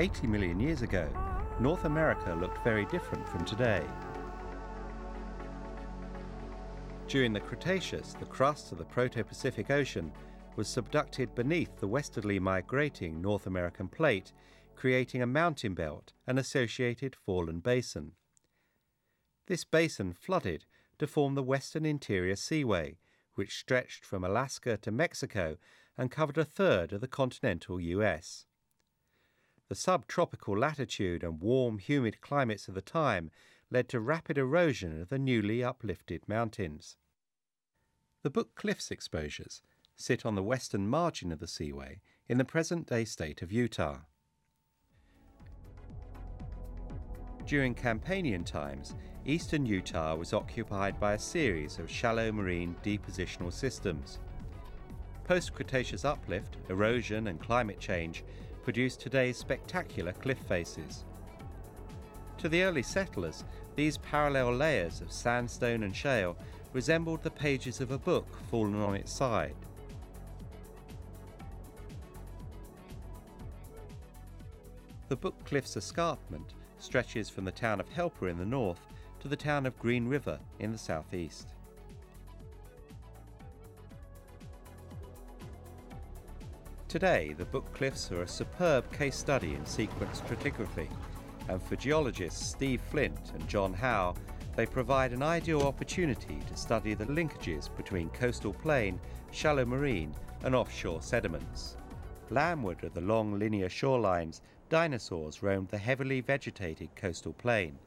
80 million years ago, North America looked very different from today. During the Cretaceous, the crust of the Proto-Pacific Ocean was subducted beneath the westerly migrating North American plate, creating a mountain belt and associated foreland basin. This basin flooded to form the Western Interior Seaway, which stretched from Alaska to Mexico and covered a third of the continental US. The subtropical latitude and warm, humid climates of the time led to rapid erosion of the newly uplifted mountains. The Book Cliffs exposures sit on the western margin of the seaway in the present day state of Utah. During Campanian times, eastern Utah was occupied by a series of shallow marine depositional systems. Post Cretaceous uplift, erosion, and climate change produced today's spectacular cliff faces. To the early settlers, these parallel layers of sandstone and shale resembled the pages of a book fallen on its side. The Book Cliffs escarpment stretches from the town of Helper in the north to the town of Green River in the southeast. Today, the Book Cliffs are a superb case study in sequence stratigraphy, and for geologists Steve Flint and John Howell, they provide an ideal opportunity to study the linkages between coastal plain, shallow marine, and offshore sediments. Landward of the long linear shorelines, dinosaurs roamed the heavily vegetated coastal plain.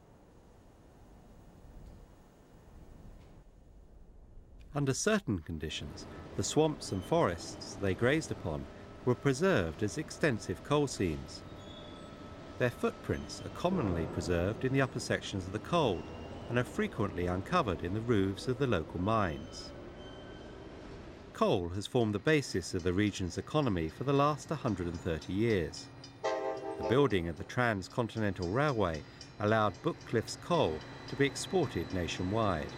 Under certain conditions, the swamps and forests they grazed upon were preserved as extensive coal seams. Their footprints are commonly preserved in the upper sections of the coal and are frequently uncovered in the roofs of the local mines. Coal has formed the basis of the region's economy for the last 130 years. The building of the Transcontinental Railway allowed Bookcliff's coal to be exported nationwide.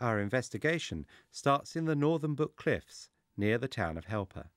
Our investigation starts in the northern Book Cliffs near the town of Helper.